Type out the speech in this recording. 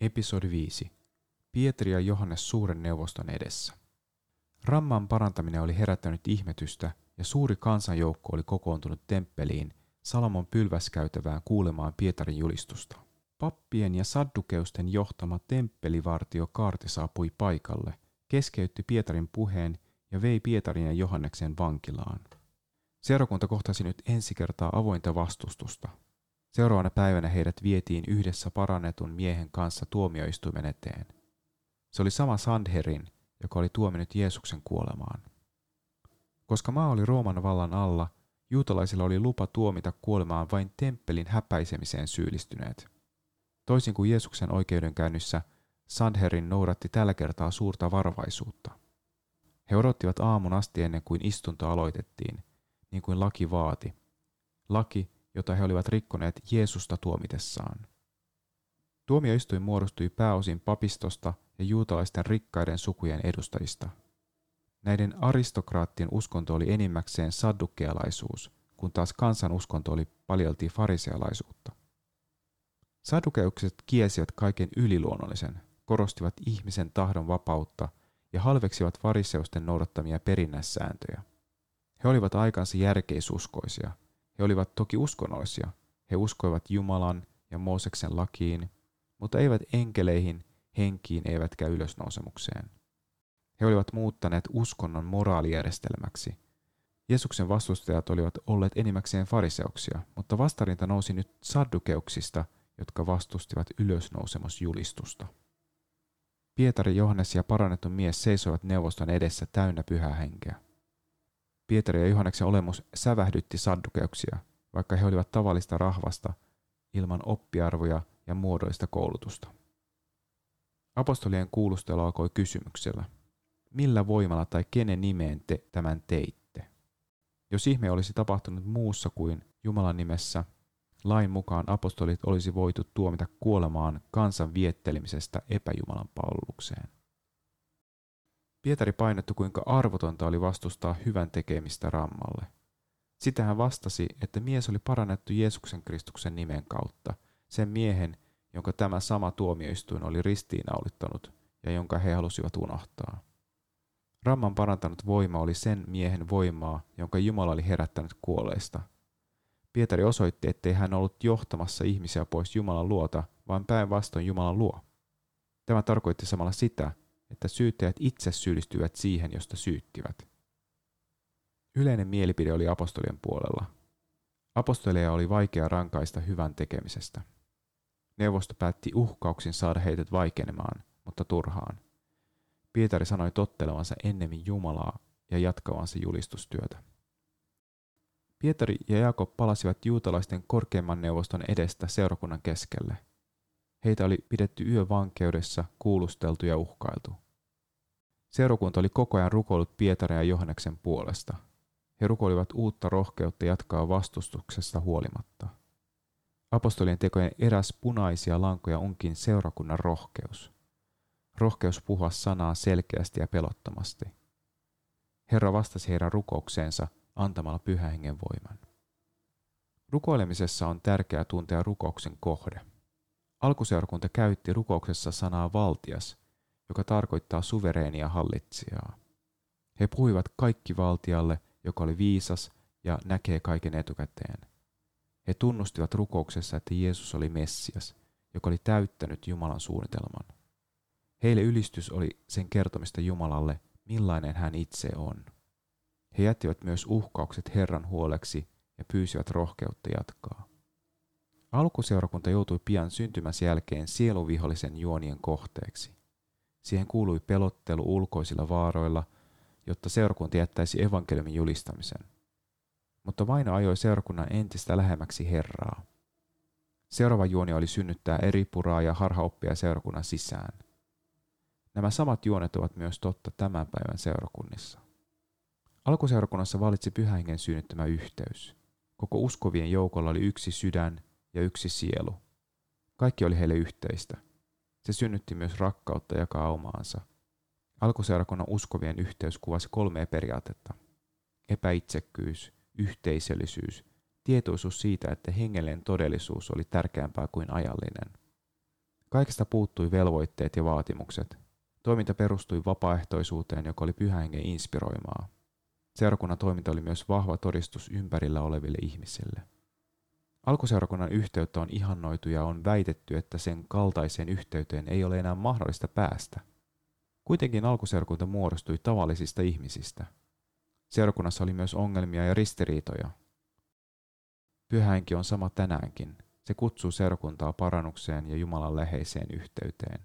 Episodi 5. Pietari ja Johannes suuren neuvoston edessä. Ramman parantaminen oli herättänyt ihmetystä ja suuri kansanjoukko oli kokoontunut temppeliin Salomon pylväskäytävään kuulemaan Pietarin julistusta. Pappien ja saddukeusten johtama temppelivartio Kaarti saapui paikalle, keskeytti Pietarin puheen ja vei Pietarin ja Johanneksen vankilaan. Seurakunta kohtasi nyt ensi kertaa avointa vastustusta – Seuraavana päivänä heidät vietiin yhdessä parannetun miehen kanssa tuomioistuimen eteen. Se oli sama Sandherin, joka oli tuominut Jeesuksen kuolemaan. Koska maa oli Rooman vallan alla, juutalaisilla oli lupa tuomita kuolemaan vain temppelin häpäisemiseen syyllistyneet. Toisin kuin Jeesuksen oikeudenkäynnissä, Sandherin noudatti tällä kertaa suurta varovaisuutta. He odottivat aamun asti ennen kuin istunto aloitettiin, niin kuin laki vaati. Laki, jota he olivat rikkoneet Jeesusta tuomitessaan. Tuomioistuin muodostui pääosin papistosta ja juutalaisten rikkaiden sukujen edustajista. Näiden aristokraattien uskonto oli enimmäkseen saddukkealaisuus, kun taas kansan uskonto oli paljolti farisealaisuutta. Saddukeukset kiesivät kaiken yliluonnollisen, korostivat ihmisen tahdon vapautta ja halveksivat fariseusten noudattamia perinnässääntöjä. He olivat aikansa järkeisuskoisia – he olivat toki uskonnollisia. He uskoivat Jumalan ja Mooseksen lakiin, mutta eivät enkeleihin, henkiin eivätkä ylösnousemukseen. He olivat muuttaneet uskonnon moraalijärjestelmäksi. Jeesuksen vastustajat olivat olleet enimmäkseen fariseuksia, mutta vastarinta nousi nyt saddukeuksista, jotka vastustivat ylösnousemusjulistusta. Pietari, Johannes ja parannettu mies seisoivat neuvoston edessä täynnä pyhää henkeä. Pietari ja Johanneksen olemus sävähdytti saddukeuksia, vaikka he olivat tavallista rahvasta ilman oppiarvoja ja muodoista koulutusta. Apostolien kuulustelu alkoi kysymyksellä, millä voimalla tai kenen nimeen te tämän teitte? Jos ihme olisi tapahtunut muussa kuin Jumalan nimessä, lain mukaan apostolit olisi voitu tuomita kuolemaan kansan viettelemisestä epäjumalan palvelukseen. Pietari painotti, kuinka arvotonta oli vastustaa hyvän tekemistä rammalle. Sitä hän vastasi, että mies oli parannettu Jeesuksen Kristuksen nimen kautta, sen miehen, jonka tämä sama tuomioistuin oli ristiinnaulittanut ja jonka he halusivat unohtaa. Ramman parantanut voima oli sen miehen voimaa, jonka Jumala oli herättänyt kuolleista. Pietari osoitti, ettei hän ollut johtamassa ihmisiä pois Jumalan luota, vaan päinvastoin Jumalan luo. Tämä tarkoitti samalla sitä, että syyttäjät itse syyllistyvät siihen, josta syyttivät. Yleinen mielipide oli apostolien puolella. Apostoleja oli vaikea rankaista hyvän tekemisestä. Neuvosto päätti uhkauksin saada heidät vaikenemaan, mutta turhaan. Pietari sanoi tottelevansa ennemmin Jumalaa ja jatkavansa julistustyötä. Pietari ja Jaakob palasivat juutalaisten korkeimman neuvoston edestä seurakunnan keskelle. Heitä oli pidetty yövankeudessa, kuulusteltu ja uhkailtu. Seurakunta oli koko ajan rukoillut Pietarin ja Johanneksen puolesta. He rukoilivat uutta rohkeutta jatkaa vastustuksesta huolimatta. Apostolien tekojen eräs punaisia lankoja onkin seurakunnan rohkeus. Rohkeus puhua sanaa selkeästi ja pelottomasti. Herra vastasi heidän rukoukseensa antamalla pyhähengen voiman. Rukoilemisessa on tärkeää tuntea rukouksen kohde – Alkuseurakunta käytti rukouksessa sanaa valtias, joka tarkoittaa suvereenia hallitsijaa. He puhuivat kaikki valtialle, joka oli viisas ja näkee kaiken etukäteen. He tunnustivat rukouksessa, että Jeesus oli Messias, joka oli täyttänyt Jumalan suunnitelman. Heille ylistys oli sen kertomista Jumalalle, millainen hän itse on. He jättivät myös uhkaukset Herran huoleksi ja pyysivät rohkeutta jatkaa. Alkuseurakunta joutui pian syntymässä jälkeen sieluvihollisen juonien kohteeksi. Siihen kuului pelottelu ulkoisilla vaaroilla, jotta seurakunta jättäisi evankeliumin julistamisen. Mutta vaino ajoi seurakunnan entistä lähemmäksi Herraa. Seuraava juoni oli synnyttää eri puraa ja harhaoppia seurakunnan sisään. Nämä samat juonet ovat myös totta tämän päivän seurakunnissa. Alkuseurakunnassa valitsi pyhähengen synnyttämä yhteys. Koko uskovien joukolla oli yksi sydän, ja yksi sielu. Kaikki oli heille yhteistä. Se synnytti myös rakkautta jakaa omaansa. Alkuseurakunnan uskovien yhteys kuvasi kolmea periaatetta. Epäitsekkyys, yhteisöllisyys, tietoisuus siitä, että hengellinen todellisuus oli tärkeämpää kuin ajallinen. Kaikesta puuttui velvoitteet ja vaatimukset. Toiminta perustui vapaaehtoisuuteen, joka oli pyhähengen inspiroimaa. Seurakunnan toiminta oli myös vahva todistus ympärillä oleville ihmisille. Alkuseurakunnan yhteyttä on ihannoitu ja on väitetty, että sen kaltaiseen yhteyteen ei ole enää mahdollista päästä. Kuitenkin alkuseurakunta muodostui tavallisista ihmisistä. Seurakunnassa oli myös ongelmia ja ristiriitoja. Pyhähenki on sama tänäänkin. Se kutsuu seurakuntaa parannukseen ja Jumalan läheiseen yhteyteen.